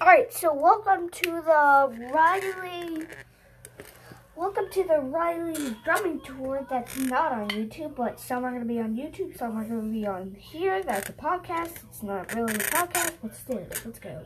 Alright, so welcome to the Riley Welcome to the Riley drumming tour that's not on YouTube, but some are going to be on YouTube, some are going to be on here. That's a podcast. It's not really a podcast, but still, let's go.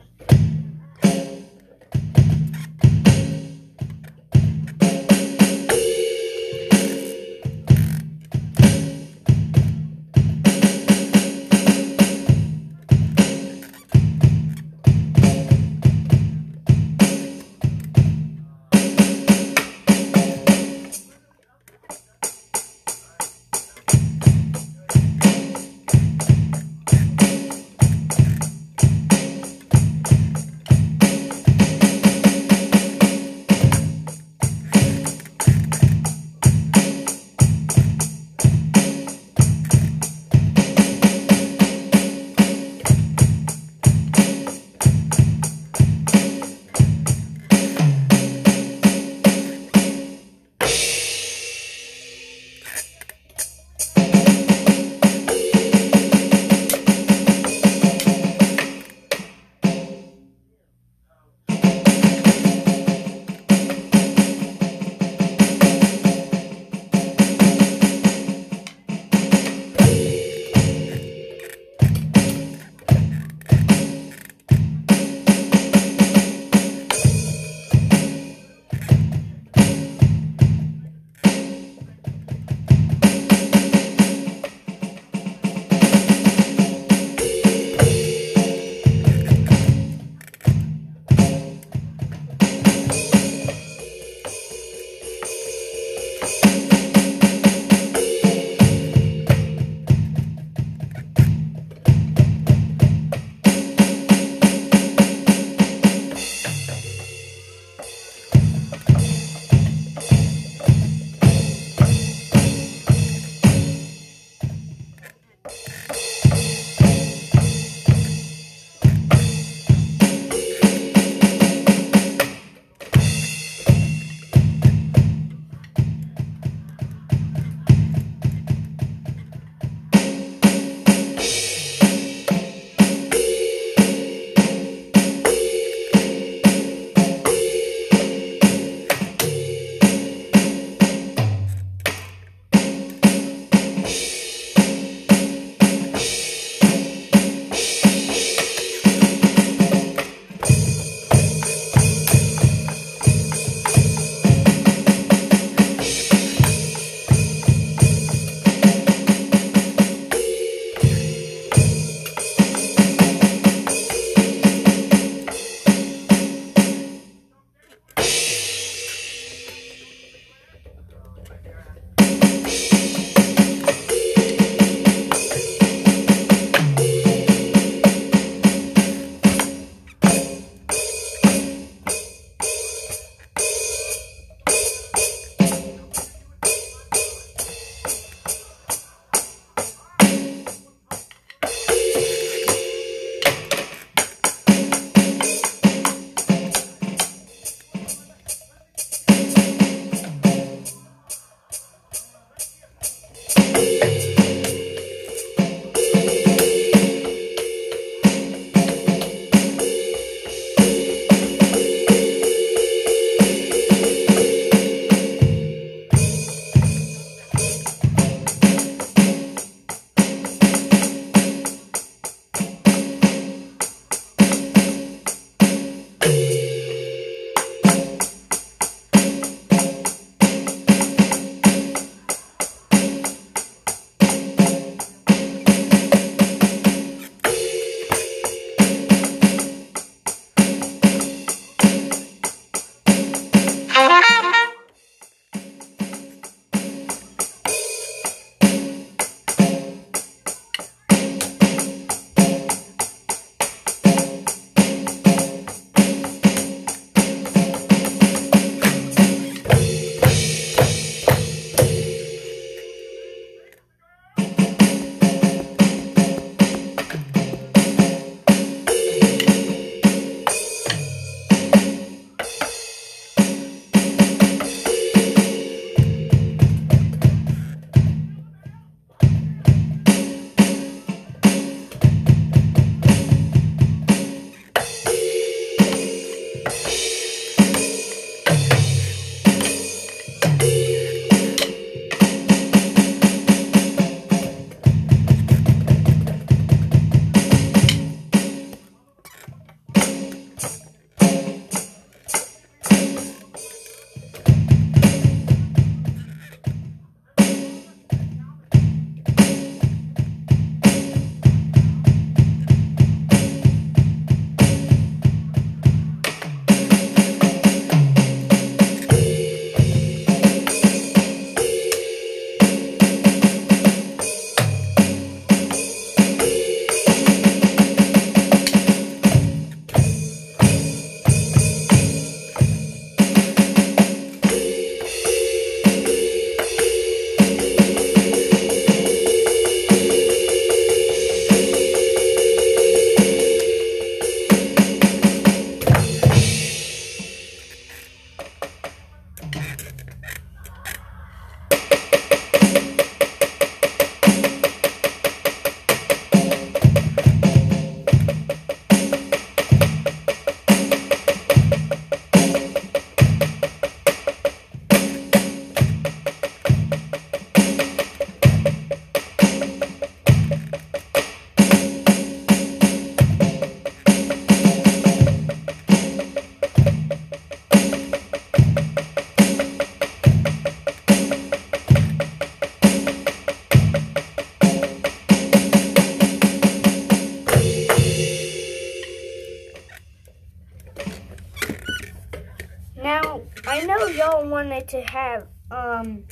To have, um,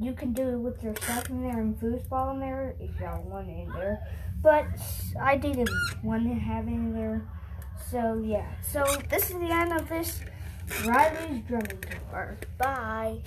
you can do it with your stuff in there and foosball in there if y'all want it in there. But I didn't want to have it in there. So, yeah. So, this is the end of this Riley's drumming tour. Bye.